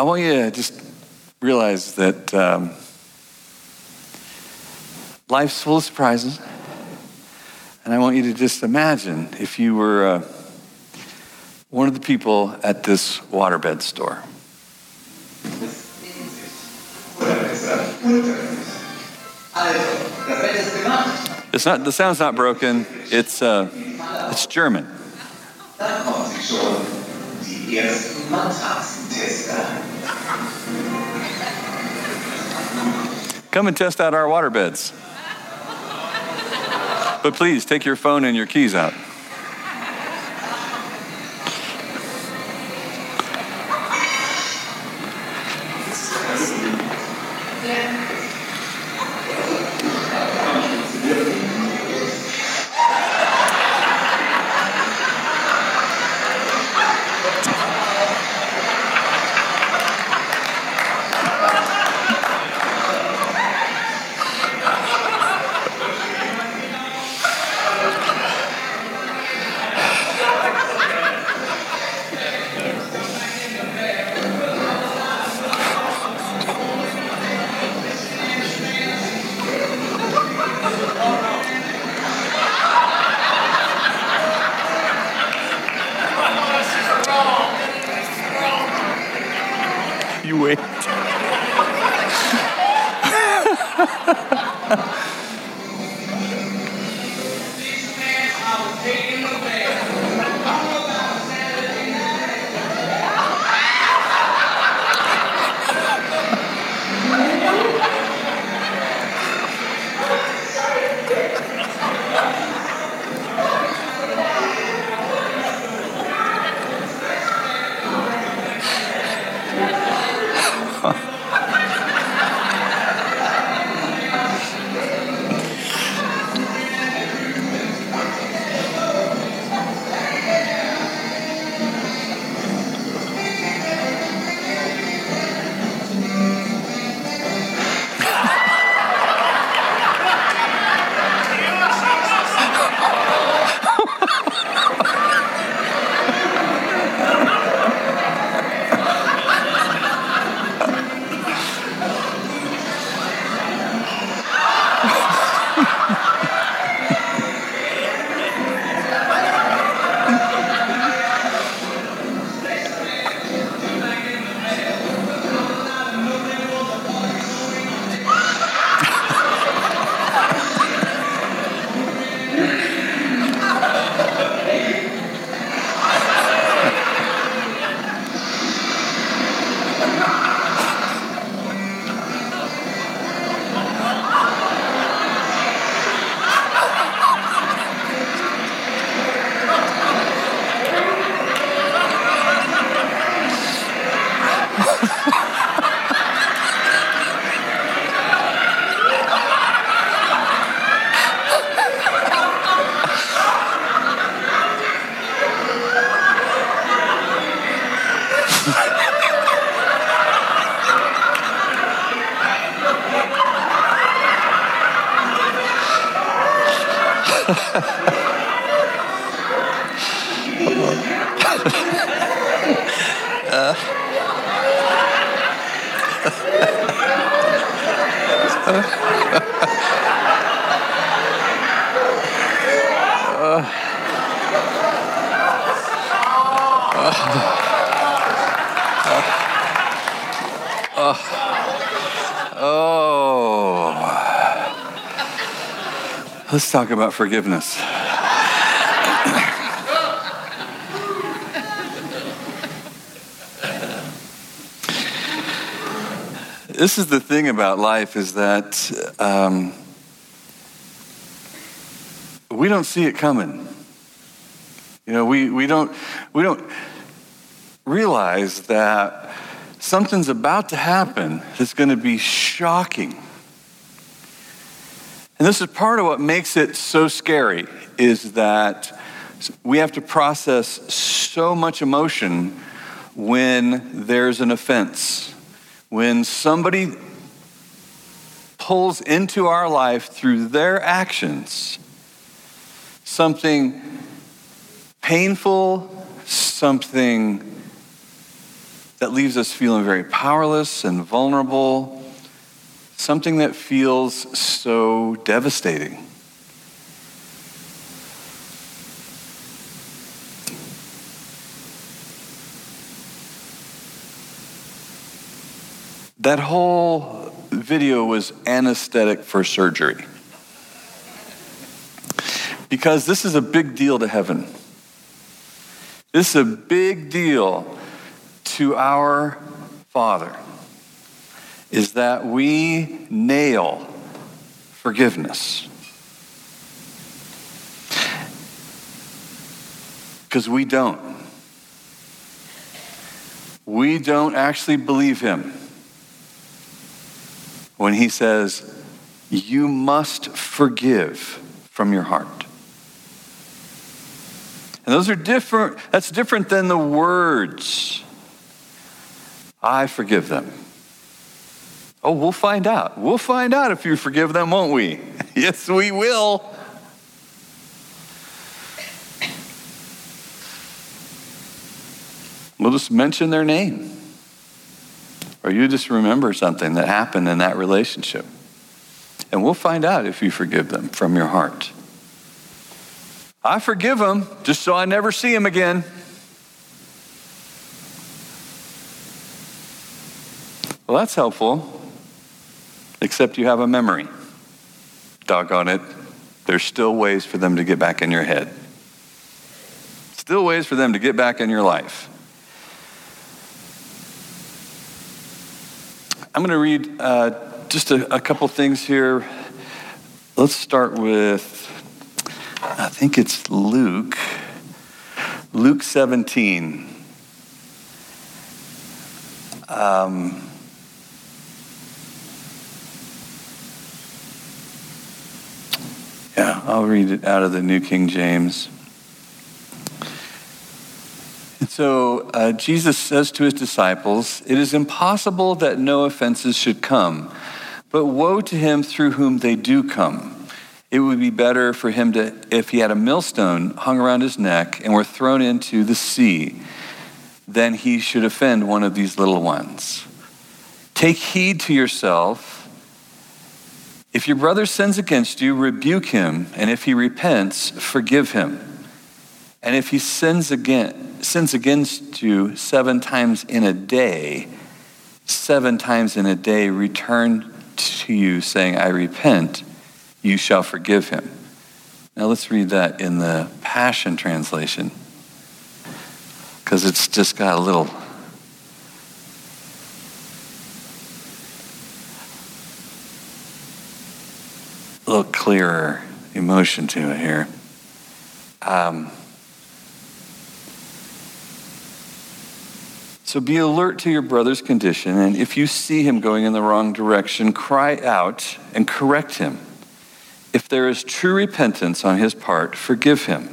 I want you to just realize that um, life's full of surprises. And I want you to just imagine if you were uh, one of the people at this waterbed store. It's not, the sound's not broken. It's, uh, it's German. Come and test out our water beds. But please take your phone and your keys out. Let's talk about forgiveness. this is the thing about life is that um, we don't see it coming. You know, we, we don't we don't realize that something's about to happen that's going to be shocking. And this is part of what makes it so scary is that we have to process so much emotion when there's an offense. When somebody pulls into our life through their actions something painful, something that leaves us feeling very powerless and vulnerable, something that feels so devastating. That whole video was anesthetic for surgery. Because this is a big deal to heaven. This is a big deal to our Father, is that we nail forgiveness. Because we don't. We don't actually believe him when he says, You must forgive from your heart. And those are different, that's different than the words. I forgive them. Oh, we'll find out. We'll find out if you forgive them, won't we? yes, we will. We'll just mention their name. Or you just remember something that happened in that relationship. And we'll find out if you forgive them from your heart. I forgive them just so I never see them again. Well, that's helpful, except you have a memory. Doggone it. There's still ways for them to get back in your head, still ways for them to get back in your life. I'm going to read uh, just a, a couple things here. Let's start with, I think it's Luke, Luke 17. Um, yeah, I'll read it out of the New King James. And so uh, Jesus says to his disciples, It is impossible that no offenses should come, but woe to him through whom they do come. It would be better for him to, if he had a millstone hung around his neck and were thrown into the sea, than he should offend one of these little ones. Take heed to yourself. If your brother sins against you, rebuke him, and if he repents, forgive him. And if he sins again, sins against you seven times in a day, seven times in a day return to you saying, I repent, you shall forgive him. Now let's read that in the Passion Translation because it's just got a little. A little clearer emotion to it here. Um, So be alert to your brother's condition, and if you see him going in the wrong direction, cry out and correct him. If there is true repentance on his part, forgive him.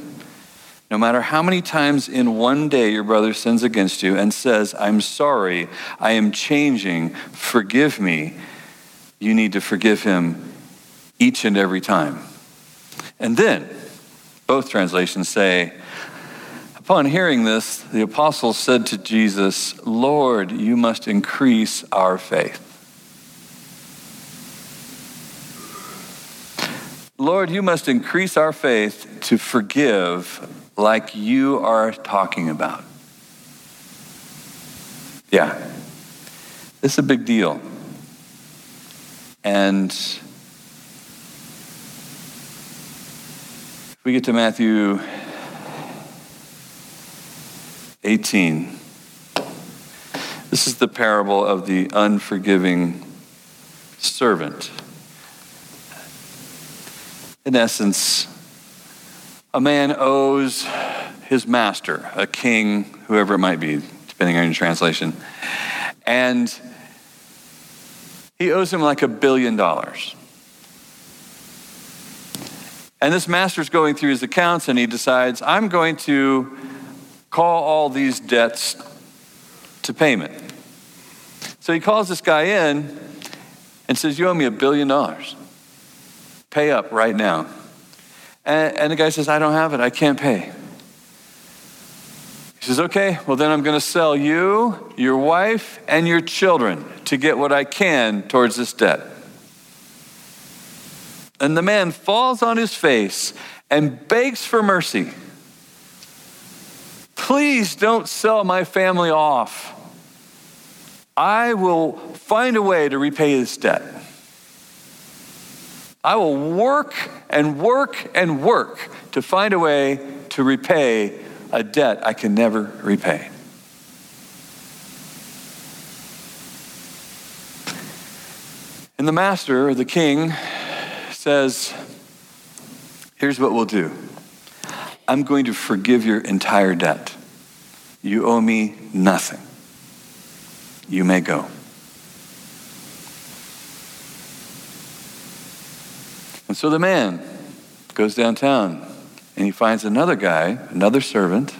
No matter how many times in one day your brother sins against you and says, I'm sorry, I am changing, forgive me, you need to forgive him each and every time. And then, both translations say, Upon hearing this, the apostles said to Jesus, Lord, you must increase our faith. Lord, you must increase our faith to forgive like you are talking about. Yeah, this is a big deal. And we get to Matthew 18. This is the parable of the unforgiving servant. In essence, a man owes his master, a king, whoever it might be, depending on your translation, and he owes him like a billion dollars. And this master's going through his accounts and he decides, I'm going to call all these debts to payment. So he calls this guy in and says, You owe me a billion dollars. Pay up right now. And, and, the guy says, I don't have it. I can't pay. He says, Okay, well, then I'm going to sell you, your wife, and your children to get what I can towards this debt. And the man falls on his face and begs for mercy. Please don't sell my family off. I will find a way to repay this debt. I will work and work and work to find a way to repay a debt I can never repay. And the master, the king, says, Here's what we'll do I'm going to forgive your entire debt. You owe me nothing. You may go. And so the man goes downtown and he finds another guy, another servant,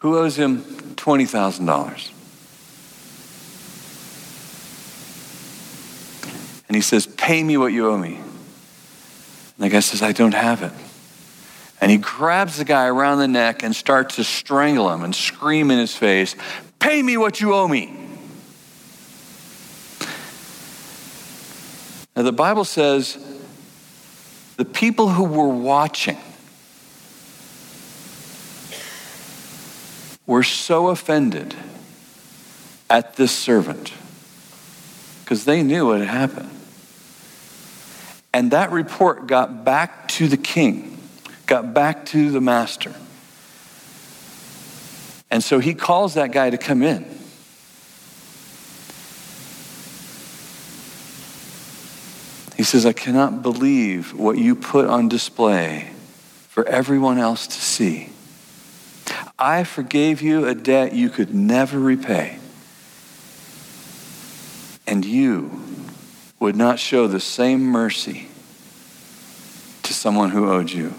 who owes him $20,000. And he says, Pay me what you owe me. And the guy says, I don't have it. And he grabs the guy around the neck and starts to strangle him and scream in his face, Pay me what you owe me. Now, the Bible says the people who were watching were so offended at this servant because they knew what had happened. And that report got back to the king, got back to the master. And so he calls that guy to come in. He says, I cannot believe what you put on display for everyone else to see. I forgave you a debt you could never repay. And you would not show the same mercy to someone who owed you.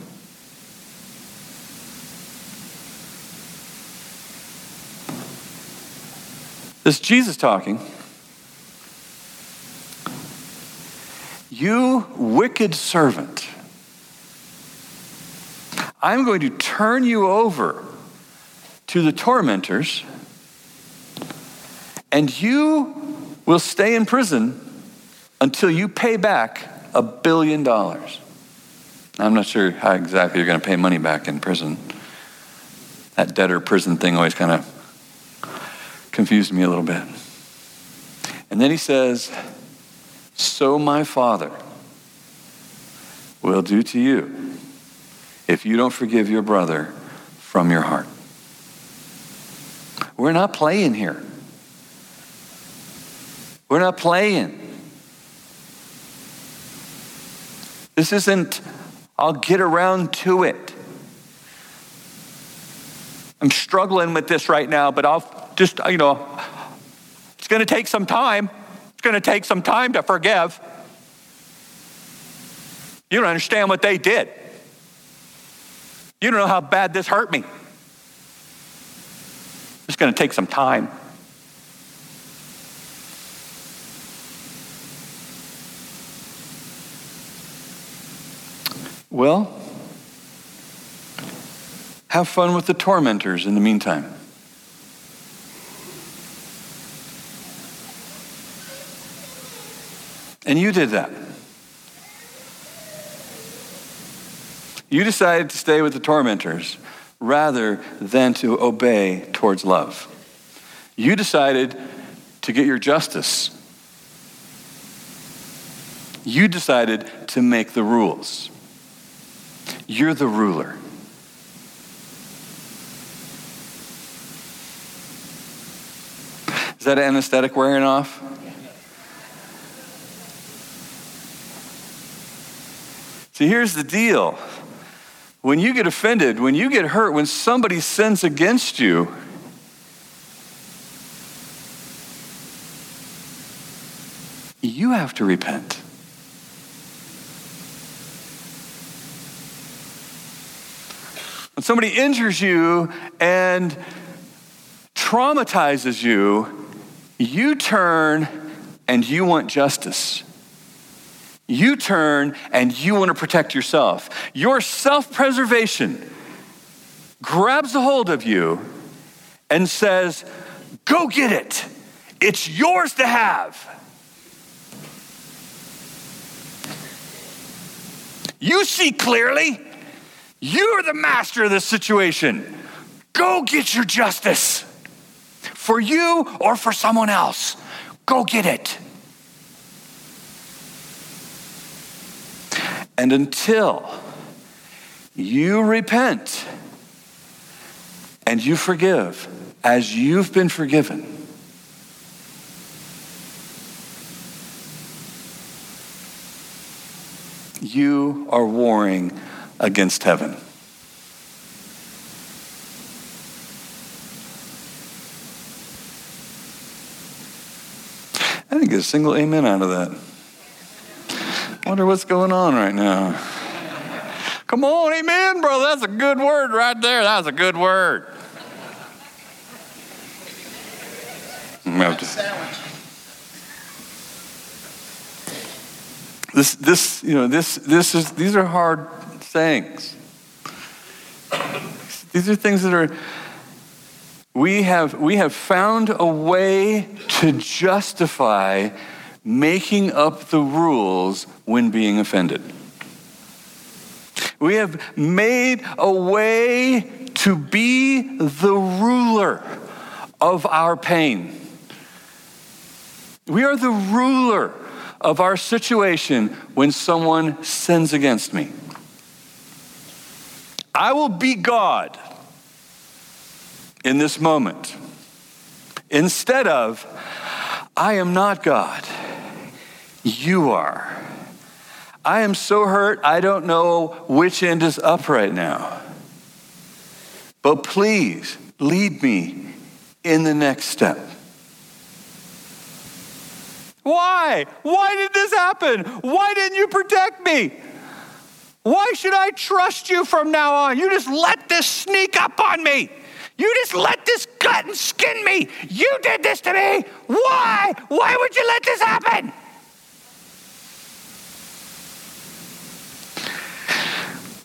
This is Jesus talking. You wicked servant, I'm going to turn you over to the tormentors, and you will stay in prison until you pay back a billion dollars. I'm not sure how exactly you're going to pay money back in prison. That debtor prison thing always kind of confused me a little bit. And then he says, so my Father will do to you if you don't forgive your brother from your heart. We're not playing here. We're not playing. This isn't, I'll get around to it. I'm struggling with this right now, but I'll just, you know, it's going to take some time It's going to take some time to forgive. You don't understand what they did. You don't know how bad this hurt me. It's going to take some time. Well, have fun with the tormentors in the meantime. And you did that. You decided to stay with the tormentors rather than to obey towards love. You decided to get your justice. You decided to make the rules. You're the ruler. Is that anesthetic wearing off? See, here's the deal. When you get offended, when you get hurt, when somebody sins against you, you have to repent. Somebody injures you and traumatizes you, you turn and you want justice. you turn and you want to protect yourself. Your self preservation grabs a hold of you and says, Go get it. It's yours to have. You see clearly. You're the master of this situation. Go get your justice for you or for someone else. Go get it. And until you repent and you forgive as you've been forgiven, you are warring against heaven. I didn't get a single amen out of that. Wonder what's going on right now. Come on, amen, brother. That's a good word right there. That's a good word. Mm, this, this, you know, this, this is, these are hard sayings. These are things that are, we have, we have found a way to justify making up the rules when being offended. We have made a way to be the ruler of our pain. We are the ruler of our situation when someone sins against me. I will be God in this moment instead of, I am not God. You are. I am so hurt, I don't know which end is up right now. But please lead me in the next step. Why? Why did this happen? Why didn't you protect me? Why should I trust you from now on? You just let this sneak up on me. You just let this gut and skin me. You did this to me. Why? Why would you let this happen?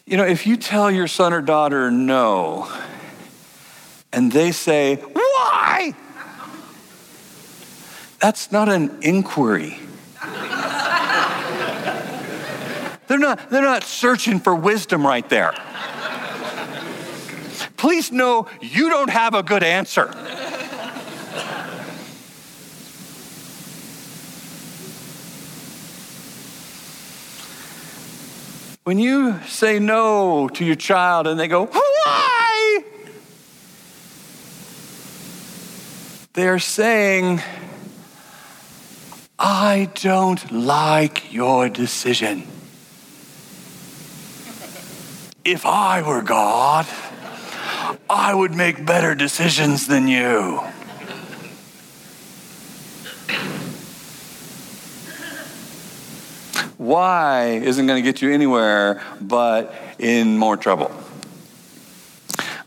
You know, if you tell your son or daughter no, and they say, Why? That's not an inquiry. They're, not, they're not searching for wisdom right there. Please know you don't have a good answer. When you say no to your child and they go, why? They're saying, I don't like your decision. If I were God, I would make better decisions than you. Why isn't going to get you anywhere but in more trouble.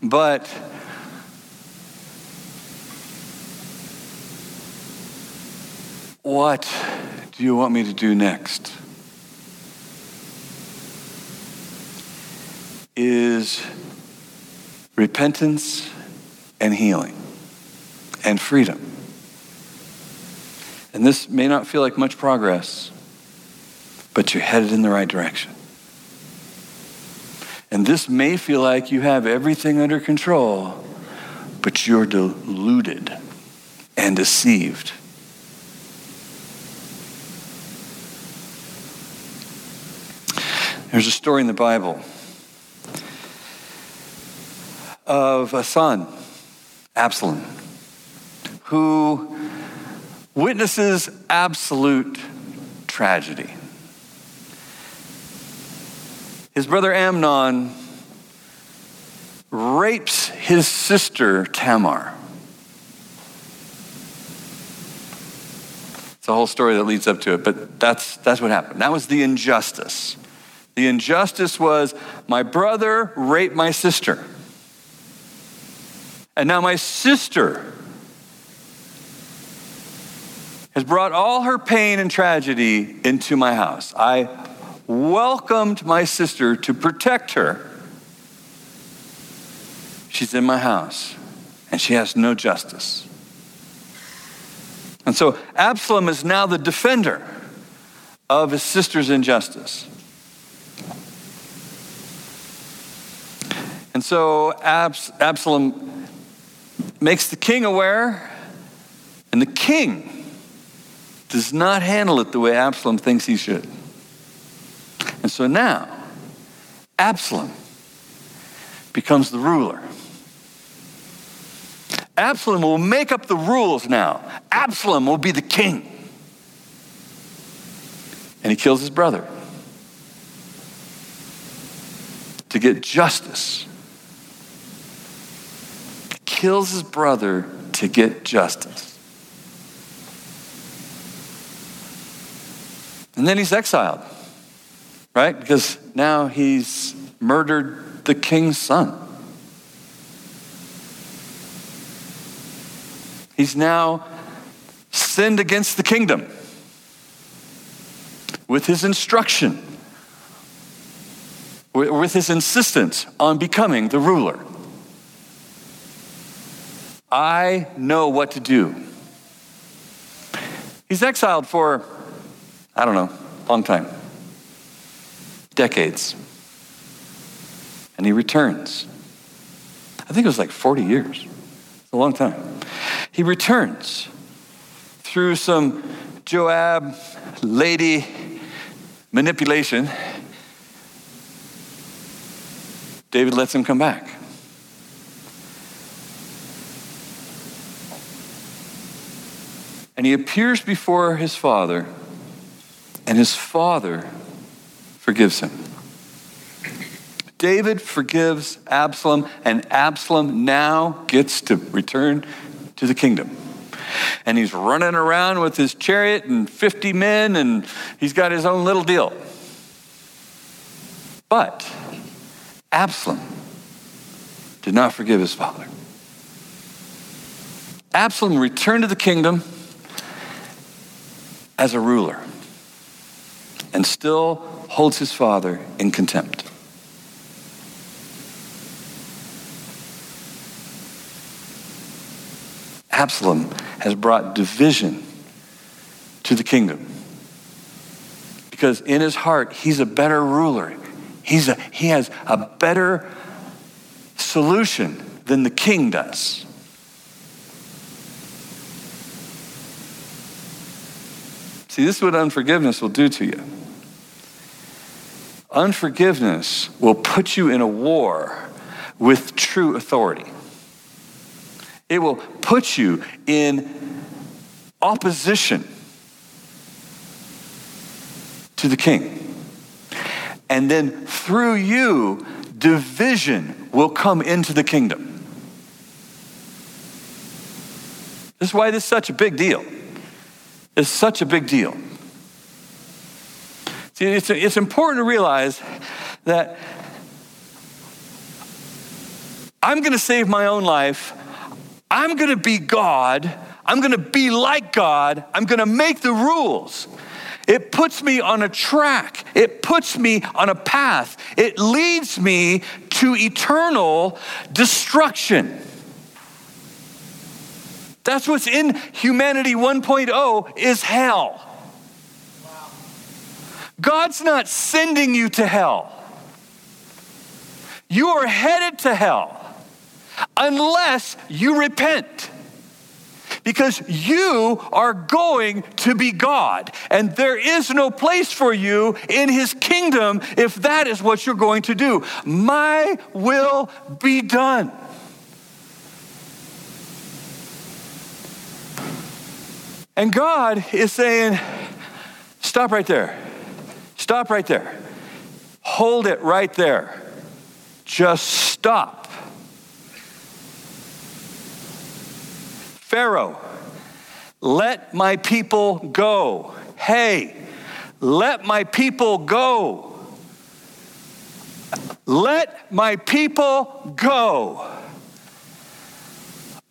But what do you want me to do next? Is repentance and healing and freedom. And this may not feel like much progress, but you're headed in the right direction. And this may feel like you have everything under control, but you're deluded and deceived. There's a story in the Bible of a son, Absalom, who witnesses absolute tragedy. His brother Amnon rapes his sister Tamar. It's a whole story that leads up to it, but that's, that's what happened. That was the injustice. The injustice was my brother raped my sister. And now my sister has brought all her pain and tragedy into my house. I welcomed my sister to protect her. She's in my house, and she has no justice. And so Absalom is now the defender of his sister's injustice. And so Abs- Absalom makes the king aware, and the king does not handle it the way Absalom thinks he should. And so now, Absalom becomes the ruler. Absalom will make up the rules now. Absalom will be the king. And he kills his brother to get justice. Kills his brother to get justice. And then he's exiled, right? Because now he's murdered the king's son. He's now sinned against the kingdom with his instruction, with his insistence on becoming the ruler. I know what to do. He's exiled for, I don't know, long time, decades. And he returns. I think it was like 40 years. It's a long time. He returns through some Joab lady manipulation. David lets him come back. And he appears before his father, and his father forgives him. David forgives Absalom, and Absalom now gets to return to the kingdom. And he's running around with his chariot and 50 men, and he's got his own little deal. But Absalom did not forgive his father. Absalom returned to the kingdom as a ruler and still holds his father in contempt. Absalom has brought division to the kingdom. Because in his heart, he's a better ruler. He's a, he has a better solution than the king does. See, this is what unforgiveness will do to you. Unforgiveness will put you in a war with true authority. It will put you in opposition to the king. And then through you, division will come into the kingdom. This is why this is such a big deal. It's such a big deal. See, it's, it's important to realize that I'm going to save my own life I'm going to be God. I'm going to be like God. I'm going to make the rules. It puts me on a track. It puts me on a path. It leads me to eternal destruction. That's what's in humanity 1.0 is hell. God's not sending you to hell. You are headed to hell unless you repent. Because you are going to be God, and there is no place for you in His kingdom if that is what you're going to do. My will be done. And God is saying, Stop right there. Stop right there. Hold it right there. Just stop. Pharaoh, let my people go. Hey, let my people go. Let my people go.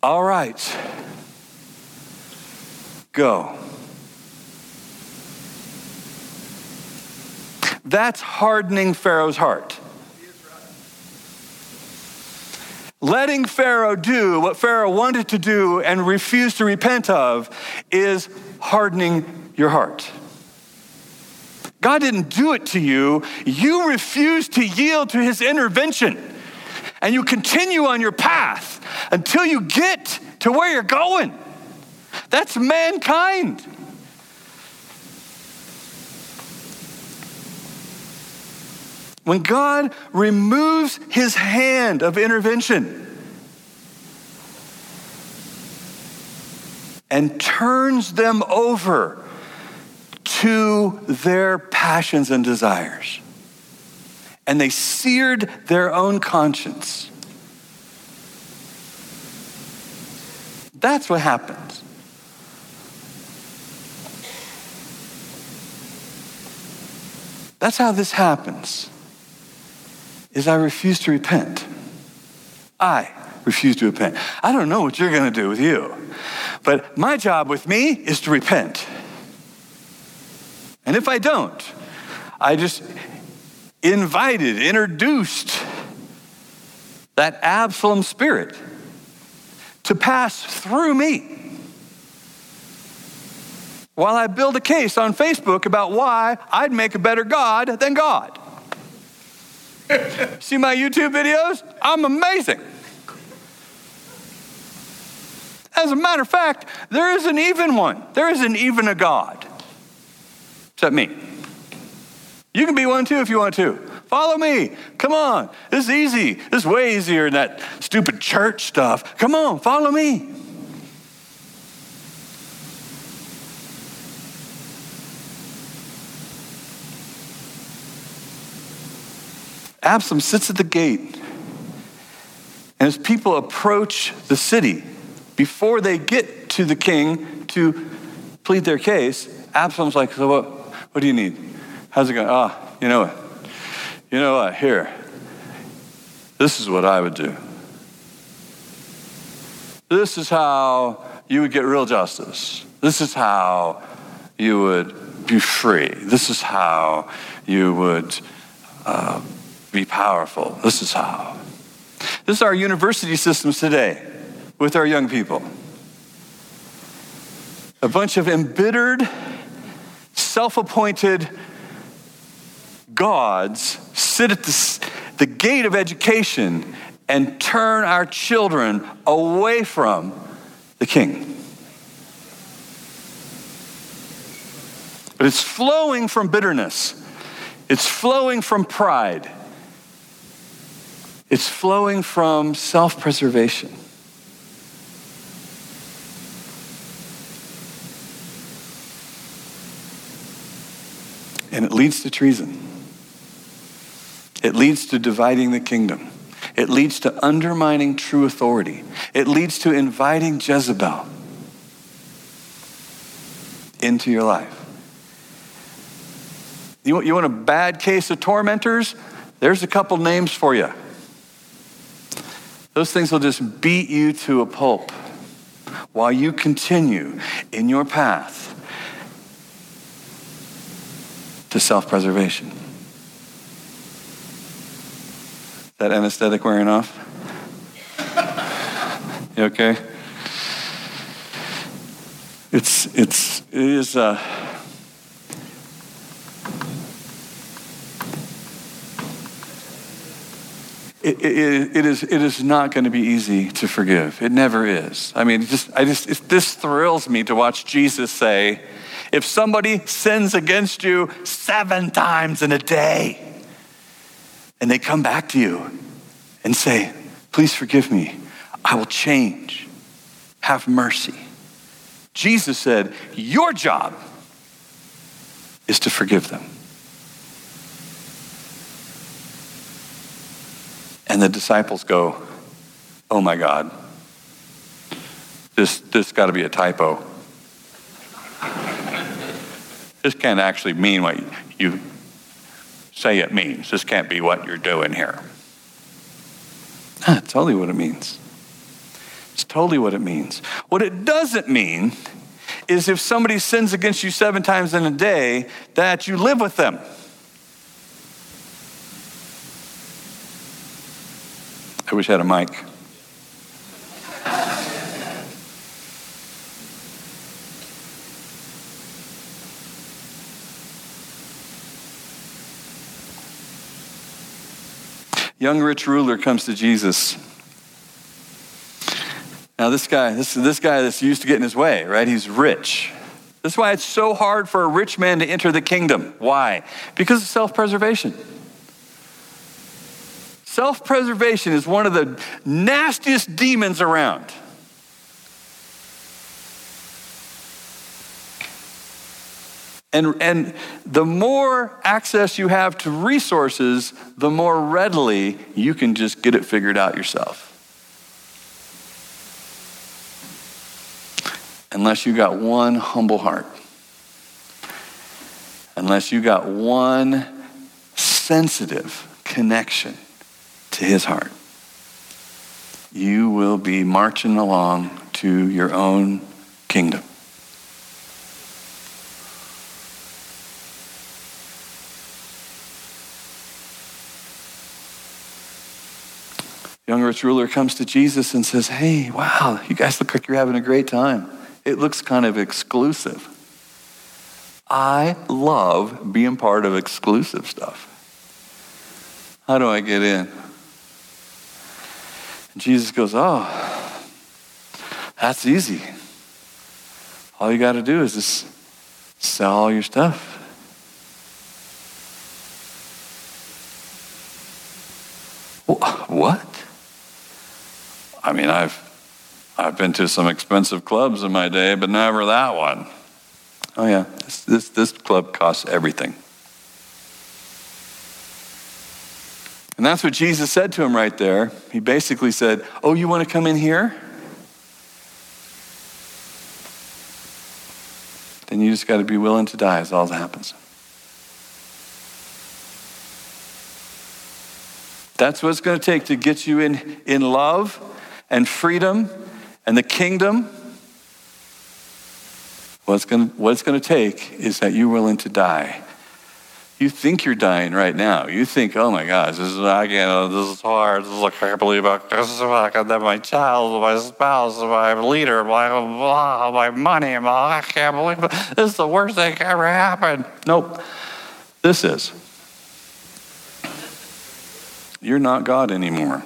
All right go. That's hardening Pharaoh's heart. Letting Pharaoh do what Pharaoh wanted to do and refused to repent of is hardening your heart. God didn't do it to you. You refuse to yield to his intervention. And you continue on your path until you get to where you're going. That's mankind. When God removes his hand of intervention and turns them over to their passions and desires, and they seared their own conscience. That's what happens. That's how this happens is I refuse to repent. I refuse to repent. I don't know what you're going to do with you, but my job with me is to repent. And if I don't, I just invited, introduced that Absalom spirit to pass through me while I build a case on Facebook about why I'd make a better God than God. See my YouTube videos? I'm amazing. As a matter of fact, there isn't even one. There isn't even a God. Except me. You can be one too if you want to. Follow me. Come on. This is easy. This is way easier than that stupid church stuff. Come on, follow me. Absalom sits at the gate. And as people approach the city, before they get to the king to plead their case, Absalom's like, So what, what do you need? How's it going? Ah, oh, you know what? You know what? Here. This is what I would do. This is how you would get real justice. This is how you would be free. This is how you would. Uh, be powerful. This is how. This is our university systems today with our young people. A bunch of embittered, self appointed gods sit at the, the gate of education and turn our children away from the king. But it's flowing from bitterness. It's flowing from pride. It's flowing from self preservation. And it leads to treason. It leads to dividing the kingdom. It leads to undermining true authority. It leads to inviting Jezebel into your life. You want, you want a bad case of tormentors? There's a couple names for you. Those things will just beat you to a pulp while you continue in your path to self preservation. That anesthetic wearing off? You okay? It's, it's, it is, uh, it, it, it, is, it is not going to be easy to forgive. It never is. I mean, just, I just, this thrills me to watch Jesus say, if somebody sins against you seven times in a day, and they come back to you and say, please forgive me, I will change. Have mercy. Jesus said, your job is to forgive them. And the disciples go, Oh my God, this, this got to be a typo. this can't actually mean what you say it means. This can't be what you're doing here. Ah, That's totally what it means. It's totally what it means. What it doesn't mean is if somebody sins against you seven times in a day, that you live with them. I wish I had a mic. Young rich ruler comes to Jesus. Now, this guy, this, this guy that's used to getting his way, right? He's rich. That's why it's so hard for a rich man to enter the kingdom. Why? Because of self preservation. Self preservation is one of the nastiest demons around. And, and the more access you have to resources, the more readily you can just get it figured out yourself. Unless you got one humble heart. Unless you got one sensitive connection to his heart. You will be marching along to your own kingdom. young rich ruler comes to Jesus and says, Hey, wow, you guys look like you're having a great time. It looks kind of exclusive. I love being part of exclusive stuff. How do I get in? And Jesus goes, Oh, that's easy. All you got to do is just sell all your stuff. What? I mean, I've, I've been to some expensive clubs in my day, but never that one. Oh, yeah, this, this, this club costs everything. And that's what Jesus said to him right there. He basically said, Oh, you want to come in here? Then you just got to be willing to die, is all that happens. That's what it's going to take to get you in, in love and freedom and the kingdom, what it's going to, what it's going to take is that you're willing to die. You think you're dying right now. You think, oh my gosh, this is I can't, this is hard. This is, I can't believe I, this is I can have my child, my spouse, my leader, my blah, my money. My, I can't believe it. This is the worst thing ever happened. Nope. This is. You're not God anymore.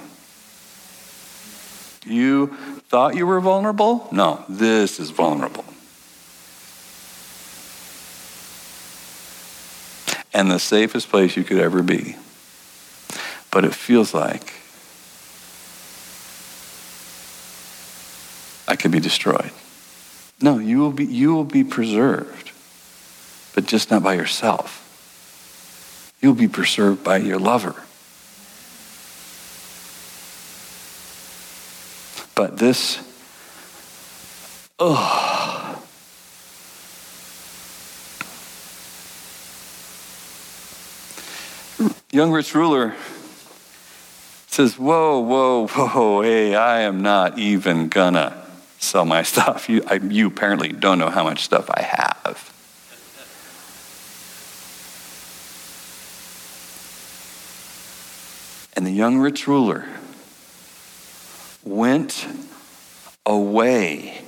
You thought you were vulnerable? No, this is vulnerable. And the safest place you could ever be. But it feels like I could be destroyed. No, you will be, you will be preserved, but just not by yourself. You'll be preserved by your lover. But this, oh. Young rich ruler says, Whoa, whoa, whoa, hey, I am not even gonna sell my stuff. You, I, you apparently don't know how much stuff I have. And the young rich ruler went away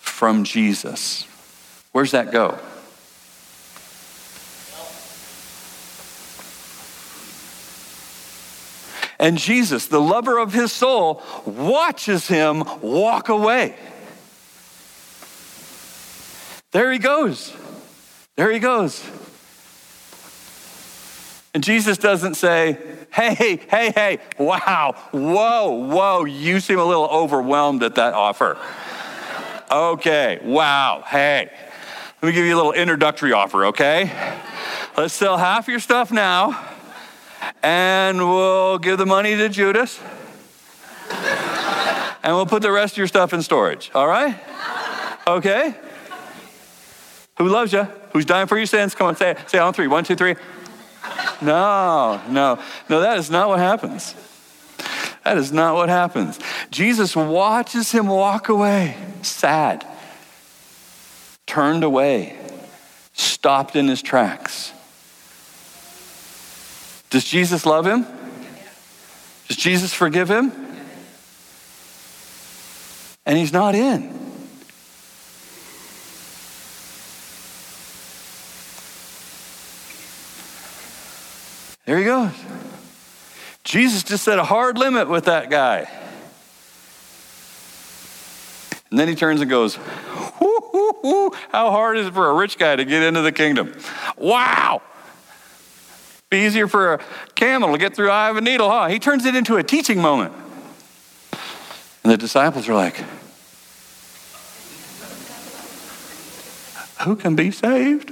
from Jesus. Where's that go? And Jesus, the lover of his soul, watches him walk away. There he goes. There he goes. And Jesus doesn't say, hey, hey, hey, wow, whoa, whoa, you seem a little overwhelmed at that offer. Okay, wow, hey, let me give you a little introductory offer, okay? Let's sell half your stuff now, and we'll give the money to Judas, and we'll put the rest of your stuff in storage, all right? Okay? Who loves you? Who's dying for your sins? Come on, say it. Say it on three. One, two, three. No, no, no, that is not what happens. That is not what happens. Jesus watches him walk away, sad, turned away, stopped in his tracks. Does Jesus love him? Does Jesus forgive him? And he's not in. There he goes. Jesus just set a hard limit with that guy. And then he turns and goes, How hard is it for a rich guy to get into the kingdom? Wow. Be easier for a camel to get through eye of a needle, huh? He turns it into a teaching moment. And the disciples are like, Who can be saved?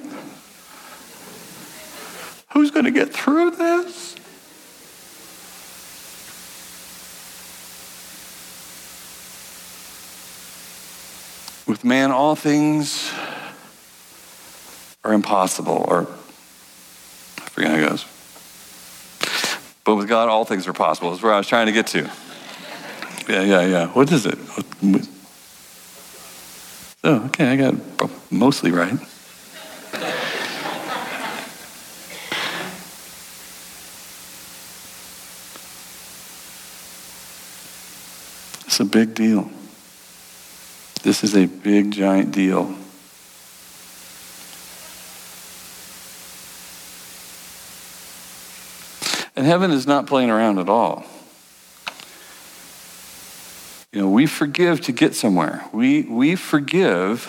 Who's going to get through this? With man, all things are impossible, or forget how it goes. But with God, all things are possible. That's where I was trying to get to. Yeah, yeah, yeah. What is it? Oh, okay, I got mostly right. It's a big deal. This is a big, giant deal. And heaven is not playing around at all. You know, we forgive to get somewhere. We, we forgive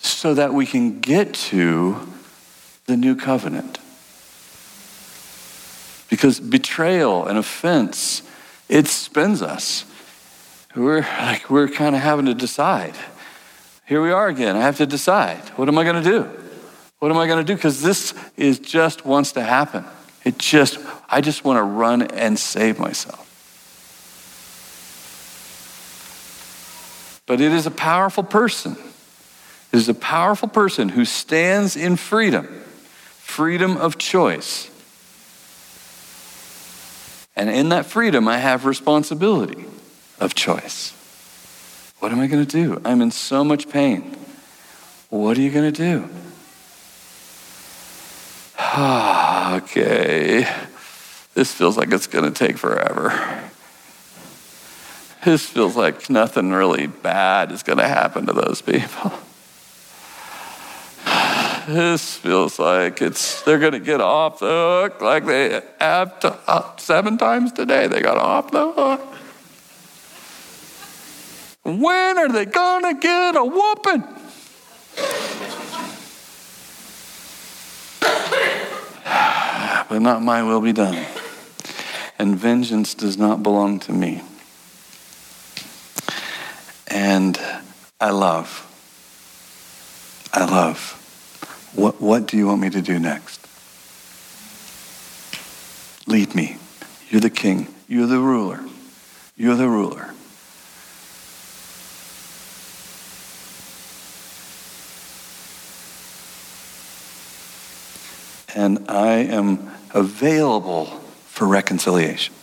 so that we can get to the new covenant. Because betrayal and offense, it spins us. We're like we're kind of having to decide. Here we are again. I have to decide. What am I going to do? What am I going to do? Because this is just wants to happen. It just, I just want to run and save myself. But it is a powerful person. It is a powerful person who stands in freedom, freedom of choice. And in that freedom, I have responsibility of choice. What am I going to do? I'm in so much pain. What are you going to do? Okay, this feels like it's going to take forever. This feels like nothing really bad is going to happen to those people. This feels like it's they're going to get off the hook like they have to, uh, seven times today. They got off the hook. When are they going to get a whooping? But not my will be done. And vengeance does not belong to me. And I love. I love. What, what do you want me to do next? Lead me. You're the king. You're the ruler. You're the ruler. And I am available for reconciliation.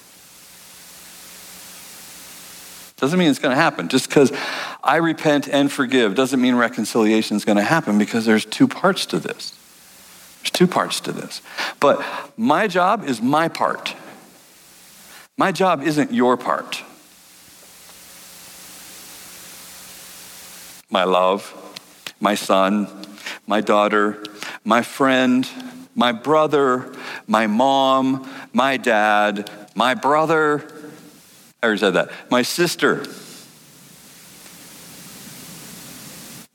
Doesn't mean it's going to happen. Just because I repent and forgive doesn't mean reconciliation is going to happen because there's two parts to this. There's two parts to this. But my job is my part. My job isn't your part. My love, my son, my daughter, my friend, my brother, my mom, my dad, my brother, I already said that. My sister.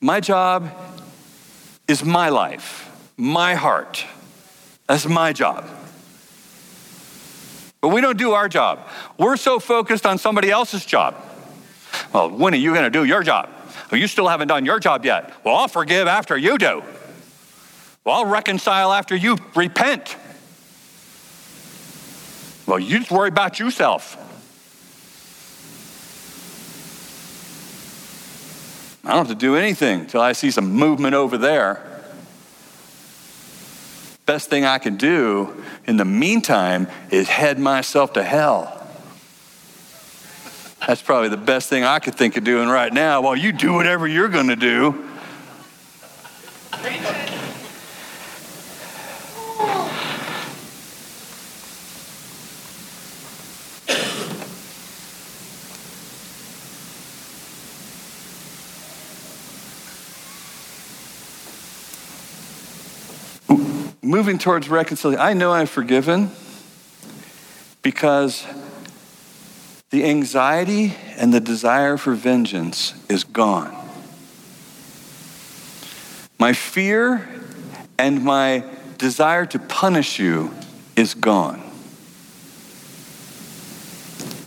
My job is my life, my heart. That's my job. But we don't do our job. We're so focused on somebody else's job. Well, when are you going to do your job? Well, you still haven't done your job yet. Well, I'll forgive after you do. Well, I'll reconcile after you repent. Well, you just worry about yourself. I don't have to do anything till I see some movement over there. Best thing I can do in the meantime is head myself to hell. That's probably the best thing I could think of doing right now while you do whatever you're going to do. Moving towards reconciliation. I know I've forgiven because the anxiety and the desire for vengeance is gone. My fear and my desire to punish you is gone.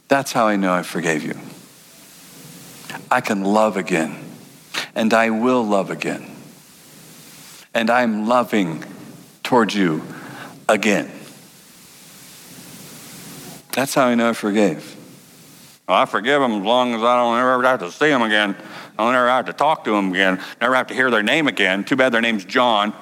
That's how I know I forgave you. I can love again, and I will love again. And I'm loving towards you again. That's how I know I forgave. Well, I forgive them as long as I don't ever have to see them again. I'll never have to talk to them again. Never have to hear their name again. Too bad their name's John.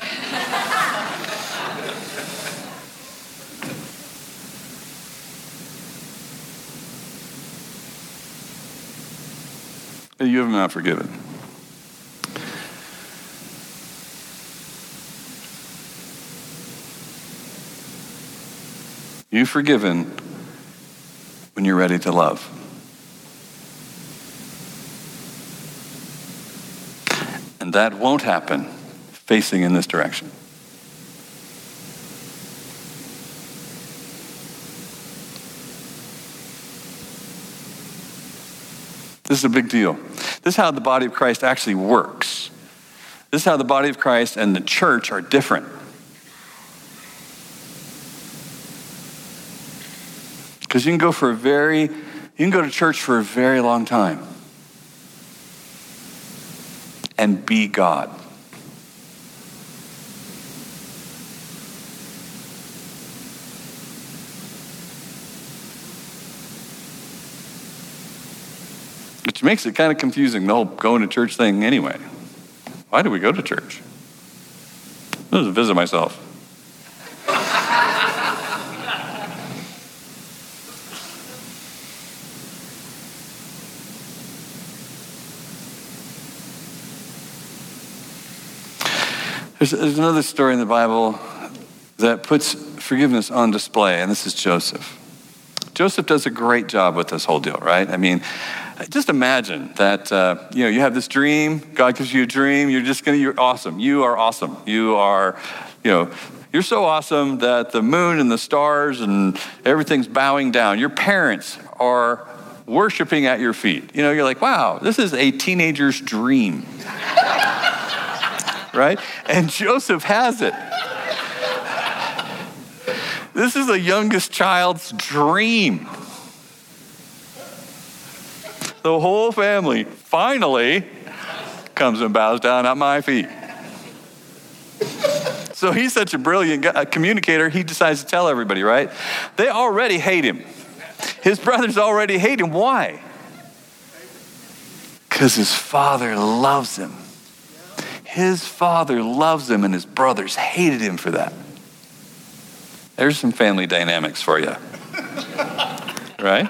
you have not forgiven. You've forgiven when you're ready to love. And that won't happen facing in this direction. This is a big deal. This is how the body of Christ actually works. This is how the body of Christ and the church are different. Because you can go for a very, you can go to church for a very long time and be God. Which makes it kind of confusing, the whole going to church thing anyway. Why do we go to church? I just visit myself. There's, there's another story in the Bible that puts forgiveness on display, and this is Joseph. Joseph does a great job with this whole deal, right? I mean, just imagine that uh, you know you have this dream. God gives you a dream. You're just gonna. You're awesome. You are awesome. You are, you know, you're so awesome that the moon and the stars and everything's bowing down. Your parents are worshiping at your feet. You know, you're like, wow, this is a teenager's dream right? And Joseph has it. This is a youngest child's dream. The whole family finally comes and bows down at my feet. So he's such a brilliant communicator, he decides to tell everybody, right? They already hate him. His brothers already hate him. Why? Because his father loves him. His father loves him, and his brothers hated him for that. There's some family dynamics for you. right?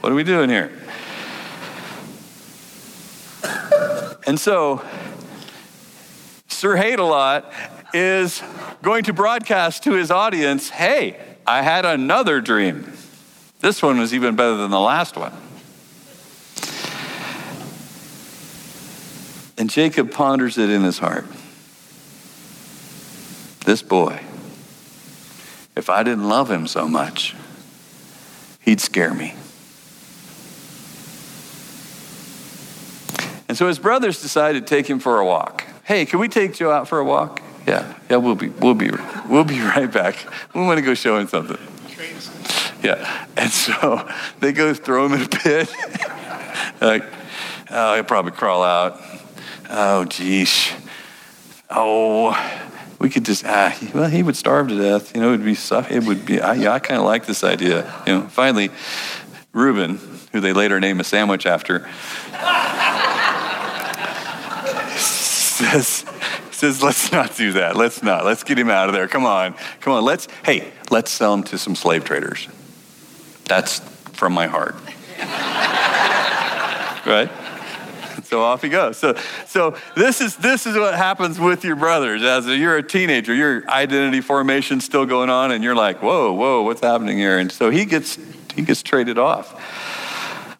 What are we doing here? And so, Sir Hate a Lot is going to broadcast to his audience hey, I had another dream. This one was even better than the last one. And Jacob ponders it in his heart. This boy, if I didn't love him so much, he'd scare me. And so his brothers decided to take him for a walk. Hey, can we take Joe out for a walk? Yeah, yeah, we'll be, we'll be, we'll be right back. We want to go show him something. Yeah, and so they go throw him in a pit. like, oh, he'll probably crawl out. Oh, geez. Oh, we could just, ah, well, he would starve to death. You know, it would be, it would be, I, I kind of like this idea. You know, finally, Reuben, who they later name a sandwich after, says, says, let's not do that. Let's not. Let's get him out of there. Come on. Come on. Let's, hey, let's sell him to some slave traders. That's from my heart. right? So off he goes. So, so this is this is what happens with your brothers. As a, you're a teenager, your identity formation still going on, and you're like, whoa, whoa, what's happening here? And so he gets he gets traded off.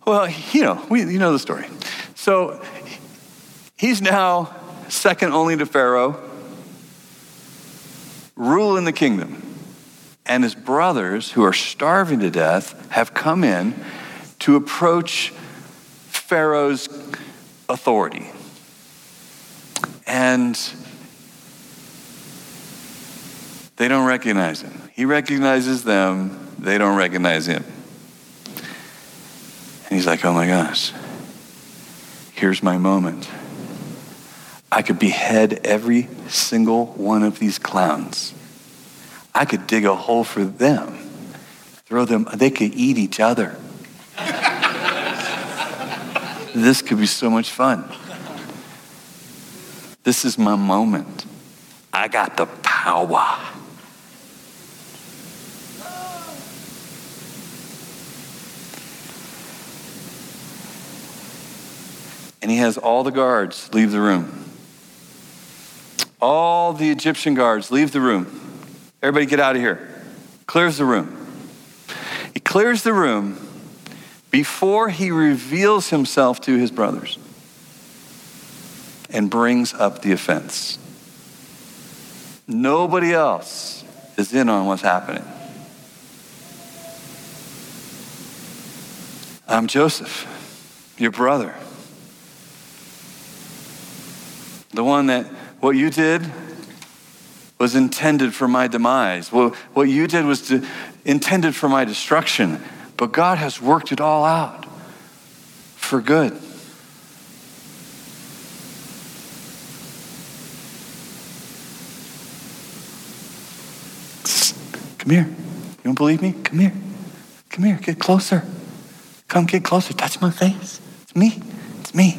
Well, you know, we you know the story. So he's now second only to Pharaoh. ruling the kingdom. And his brothers, who are starving to death, have come in to approach Pharaoh's authority. And they don't recognize him. He recognizes them, they don't recognize him. And he's like, oh my gosh, here's my moment. I could behead every single one of these clowns. I could dig a hole for them, throw them, they could eat each other. this could be so much fun. This is my moment. I got the power. And he has all the guards leave the room. All the Egyptian guards leave the room. Everybody get out of here. Clears the room. He clears the room before he reveals himself to his brothers and brings up the offense. Nobody else is in on what's happening. I'm Joseph, your brother. The one that what you did was intended for my demise. Well, what you did was to, intended for my destruction. But God has worked it all out for good. Come here. You don't believe me? Come here. Come here. Get closer. Come get closer. Touch my face. It's me. It's me.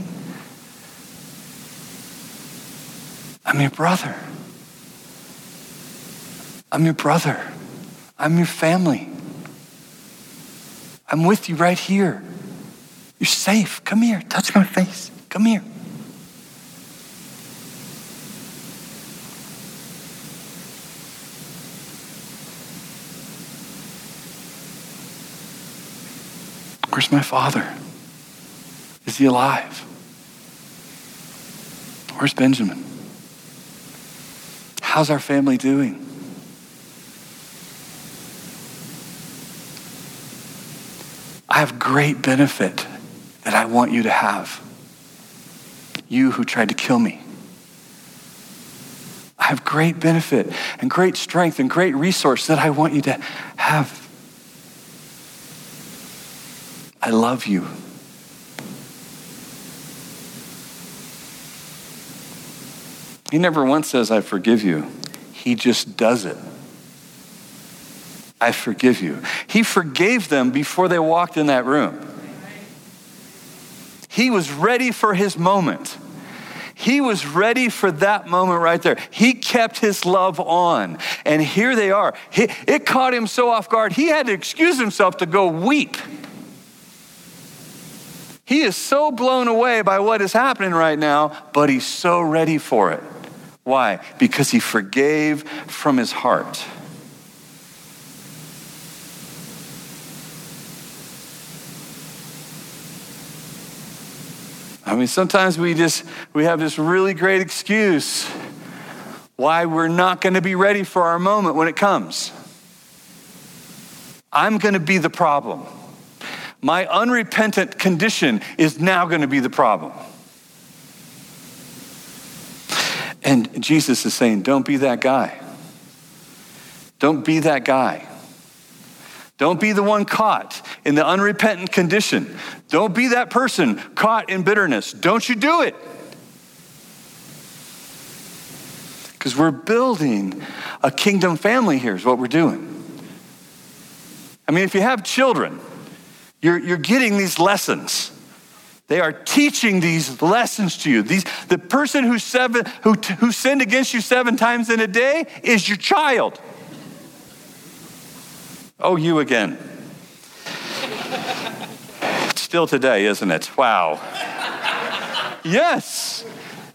I'm your brother. I'm your brother. I'm your family. I'm with you right here. You're safe. Come here. Touch my face. Come here. Where's my father? Is he alive? Where's Benjamin? How's our family doing? I have great benefit that I want you to have. You who tried to kill me. I have great benefit and great strength and great resource that I want you to have. I love you. He never once says, I forgive you. He just does it. I forgive you. He forgave them before they walked in that room. He was ready for his moment. He was ready for that moment right there. He kept his love on. And here they are. He, it caught him so off guard, he had to excuse himself to go weep. He is so blown away by what is happening right now, but he's so ready for it. Why? Because he forgave from his heart. I mean, sometimes we just we have this really great excuse why we're not going to be ready for our moment when it comes. I'm going to be the problem. My unrepentant condition is now going to be the problem. And Jesus is saying, don't be that guy. Don't be that guy. Don't be the one caught in the unrepentant condition. Don't be that person caught in bitterness. Don't you do it. Because we're building a kingdom family here, is what we're doing. I mean, if you have children, you're, you're getting these lessons. They are teaching these lessons to you. These, the person who, seven, who, who sinned against you seven times in a day is your child. Oh, you again. Still today, isn't it? Wow. Yes.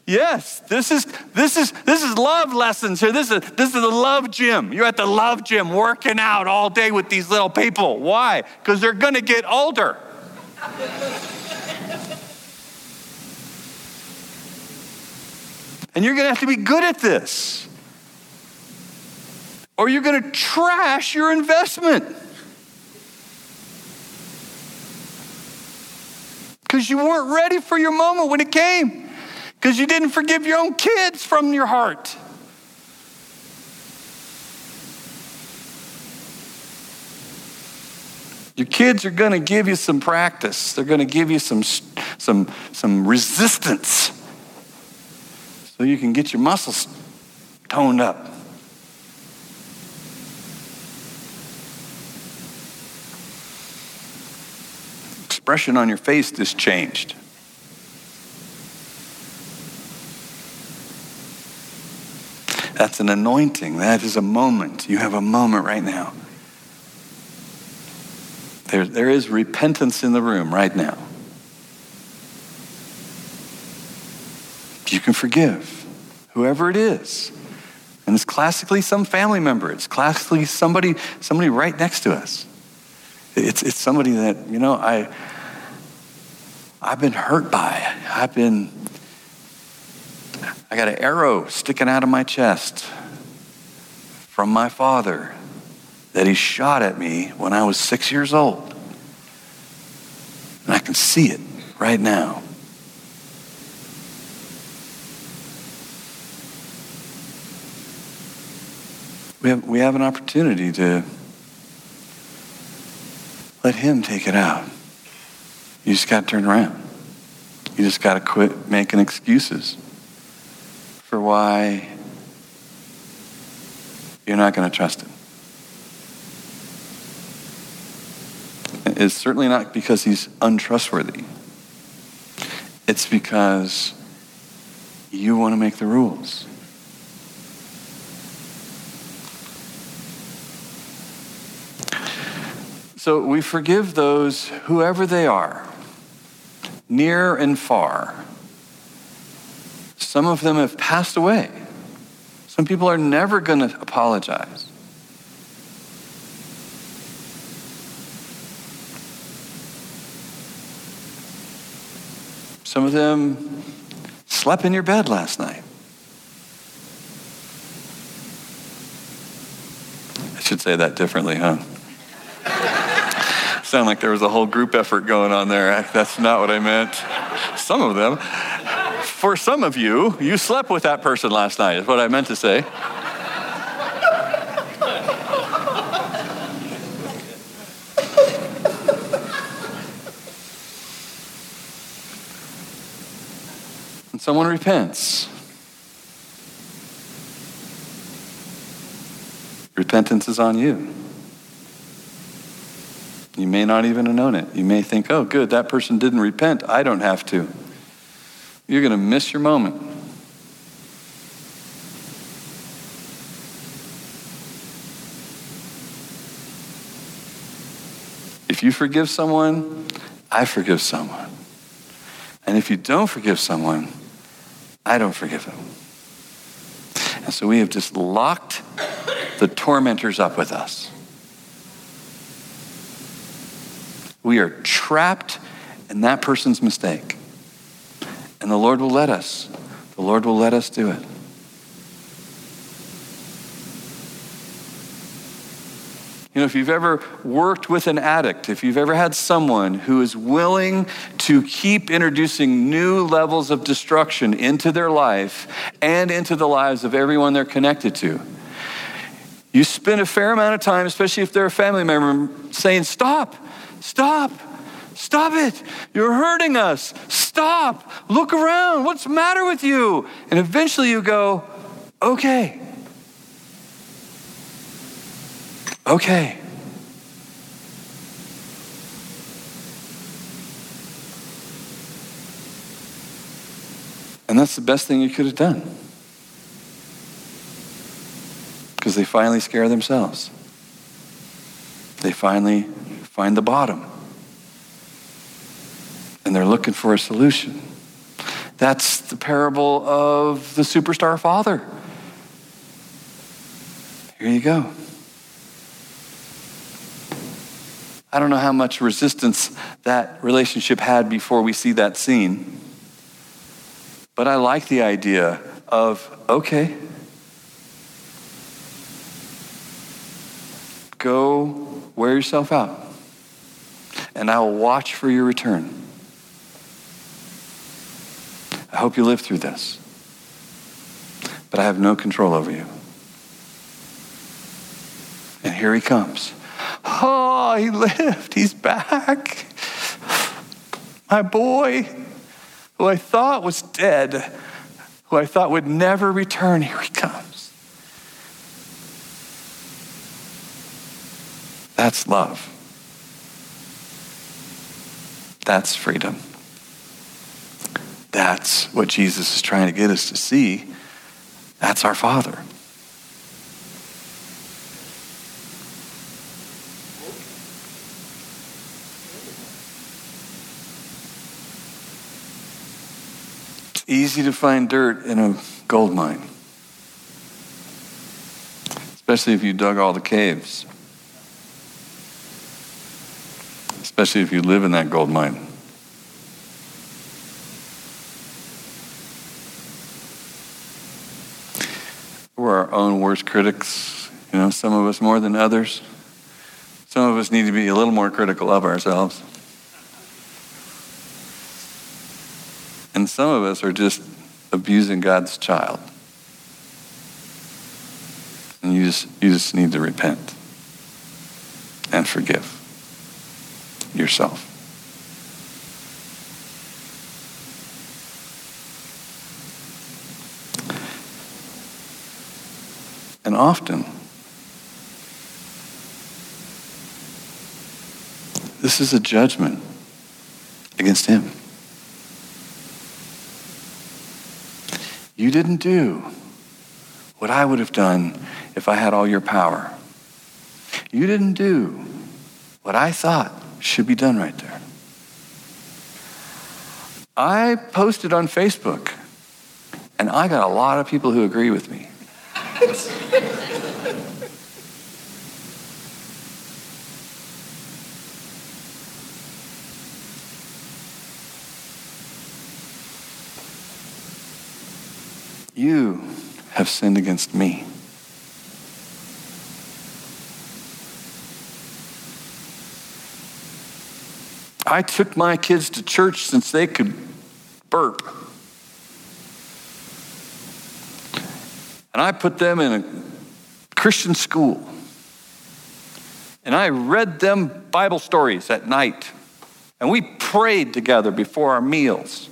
Yes, this is this is this is love lessons here. This is this is the love gym. You're at the love gym working out all day with these little people. Why? Because they're gonna get older. and you're gonna have to be good at this. Or you're going to trash your investment. Because you weren't ready for your moment when it came. Because you didn't forgive your own kids from your heart. Your kids are going to give you some practice. They're going to give you some, some, some resistance so you can get your muscles toned up. Expression on your face is changed. That's an anointing. That is a moment. You have a moment right now. There, there is repentance in the room right now. You can forgive whoever it is. And it's classically some family member. It's classically somebody, somebody right next to us. It's, it's somebody that, you know, I, I've been hurt by. I've been, I got an arrow sticking out of my chest from my father that he shot at me when I was six years old. And I can see it right now. We have, we have an opportunity to let him take it out. You just got to turn around. You just got to quit making excuses for why you're not going to trust him. It's certainly not because he's untrustworthy. It's because you want to make the rules. So we forgive those, whoever they are, near and far. Some of them have passed away. Some people are never going to apologize. Some of them slept in your bed last night. I should say that differently, huh? Sound like there was a whole group effort going on there. That's not what I meant. Some of them. For some of you, you slept with that person last night, is what I meant to say. And someone repents. Repentance is on you. You may not even have known it. You may think, oh, good, that person didn't repent. I don't have to. You're going to miss your moment. If you forgive someone, I forgive someone. And if you don't forgive someone, I don't forgive him. And so we have just locked the tormentors up with us. We are trapped in that person's mistake. And the Lord will let us. The Lord will let us do it. You know, if you've ever worked with an addict, if you've ever had someone who is willing to keep introducing new levels of destruction into their life and into the lives of everyone they're connected to, you spend a fair amount of time, especially if they're a family member, saying, Stop, stop. Stop it. You're hurting us. Stop. Look around. What's the matter with you? And eventually you go, okay. okay. And that's the best thing you could have done. Because they finally scare themselves. They finally find the bottom. And they're looking for a solution. That's the parable of the superstar father. Here you go. I don't know how much resistance that relationship had before we see that scene. But I like the idea of okay, go wear yourself out. And I will watch for your return. I hope you live through this. But I have no control over you. And here he comes. Oh, he lived. He's back. My boy, who I thought was dead, who I thought would never return, here he comes. That's love. That's freedom. That's what Jesus is trying to get us to see. That's our Father. It's easy to find dirt in a gold mine, especially if you dug all the caves, especially if you live in that gold mine. We're our own worst critics, you know, some of us more than others. Some of us need to be a little more critical of ourselves. And some of us are just abusing God's child. And you just, you just need to repent and forgive yourself. And often, this is a judgment against Him. You didn't do what I would have done if I had all your power. You didn't do what I thought should be done right there. I posted on Facebook, and I got a lot of people who agree with me. You have sinned against me. I took my kids to church since they could burp. And I put them in a Christian school. And I read them Bible stories at night. And we prayed together before our meals.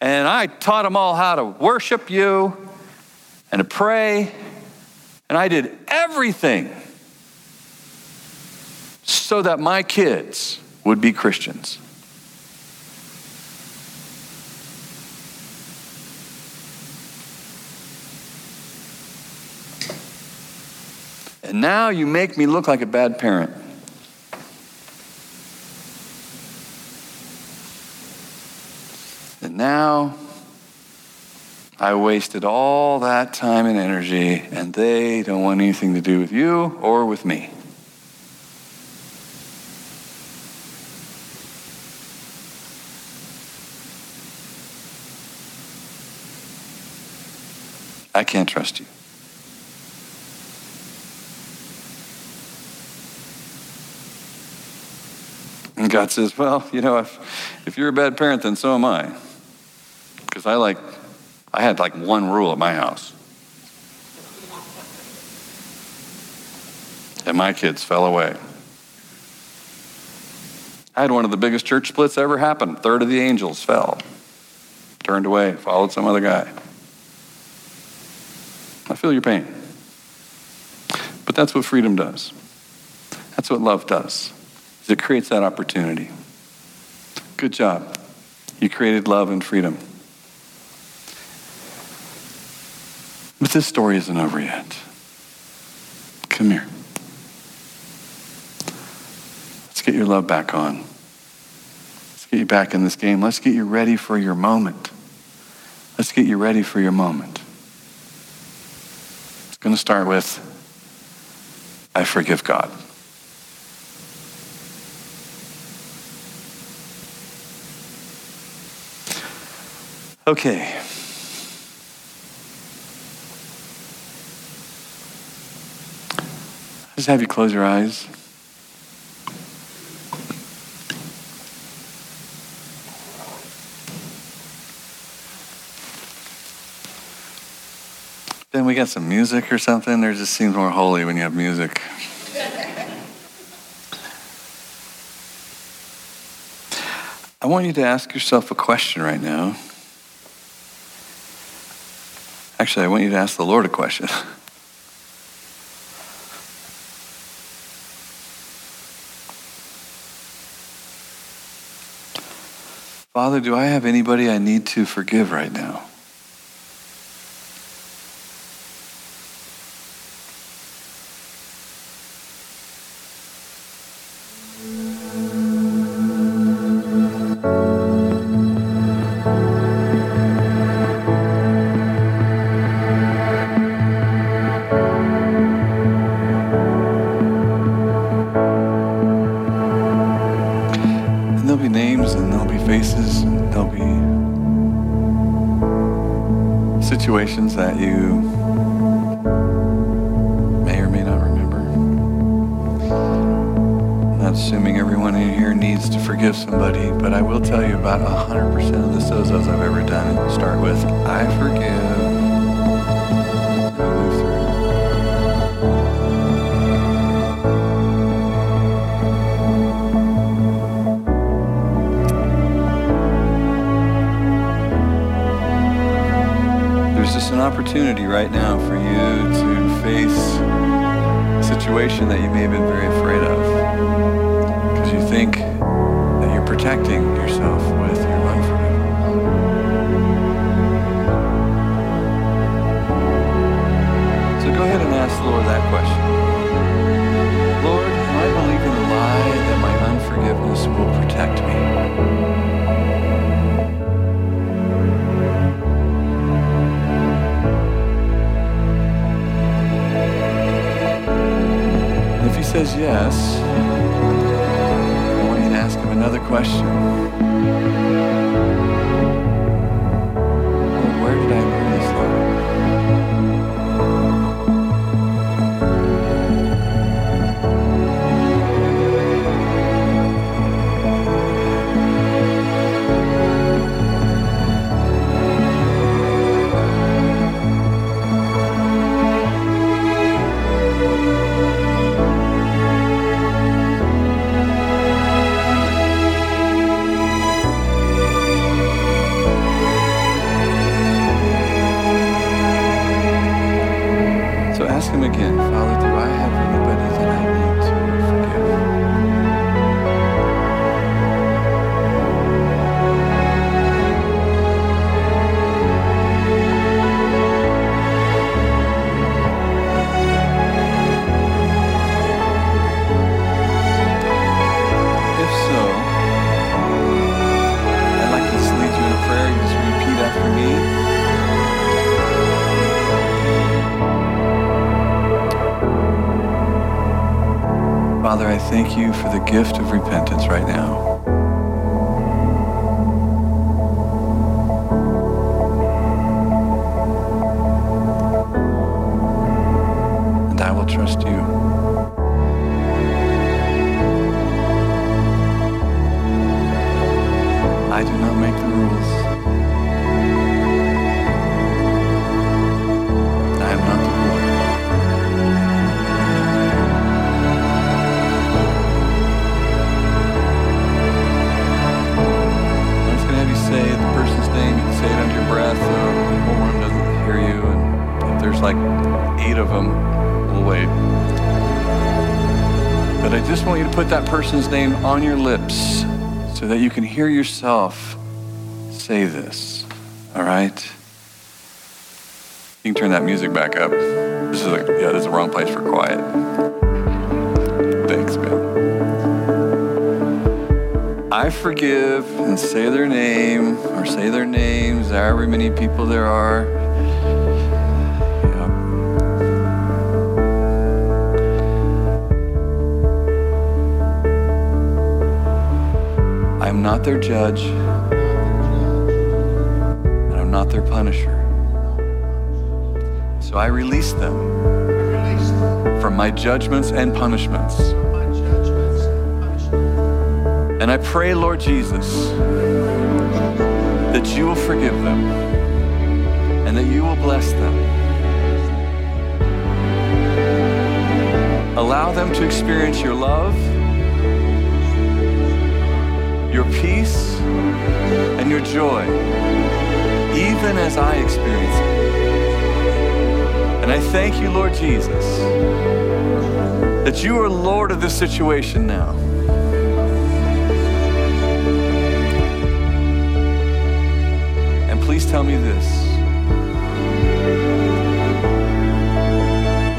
And I taught them all how to worship you and to pray. And I did everything so that my kids would be Christians. And now you make me look like a bad parent. And now I wasted all that time and energy, and they don't want anything to do with you or with me. I can't trust you. And God says, Well, you know, if, if you're a bad parent, then so am I. Because I like, I had like one rule at my house. And my kids fell away. I had one of the biggest church splits ever happen. A third of the angels fell, turned away, followed some other guy. I feel your pain. But that's what freedom does. That's what love does. Is it creates that opportunity. Good job. You created love and freedom. But this story isn't over yet. Come here. Let's get your love back on. Let's get you back in this game. Let's get you ready for your moment. Let's get you ready for your moment. It's going to start with I forgive God. Okay. Just have you close your eyes. We got some music or something? There just seems more holy when you have music. I want you to ask yourself a question right now. Actually, I want you to ask the Lord a question. Father, do I have anybody I need to forgive right now? Thank you for the gift of repentance right now. Person's name on your lips so that you can hear yourself say this. All right? You can turn that music back up. This is a, yeah, this is the wrong place for quiet. Thanks, man. I forgive and say their name or say their names, however many people there are. not their judge, and I'm not their punisher. So I release them from my judgments and punishments. And I pray, Lord Jesus, that you will forgive them and that you will bless them. Allow them to experience your love your peace, and your joy, even as I experience it. And I thank you, Lord Jesus, that you are Lord of this situation now. And please tell me this.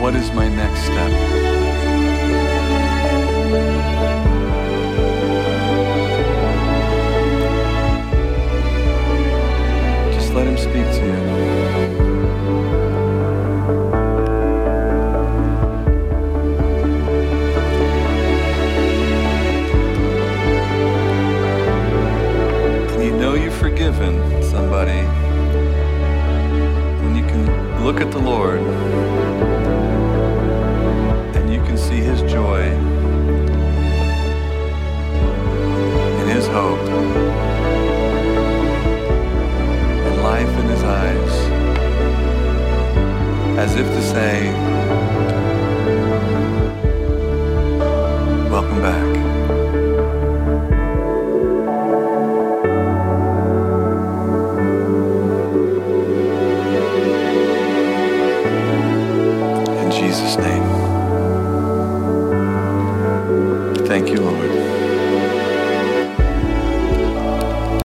What is my next step? Speak to you. And you know you've forgiven somebody. When you can look at the Lord. And you can see his joy as if to say, Welcome back.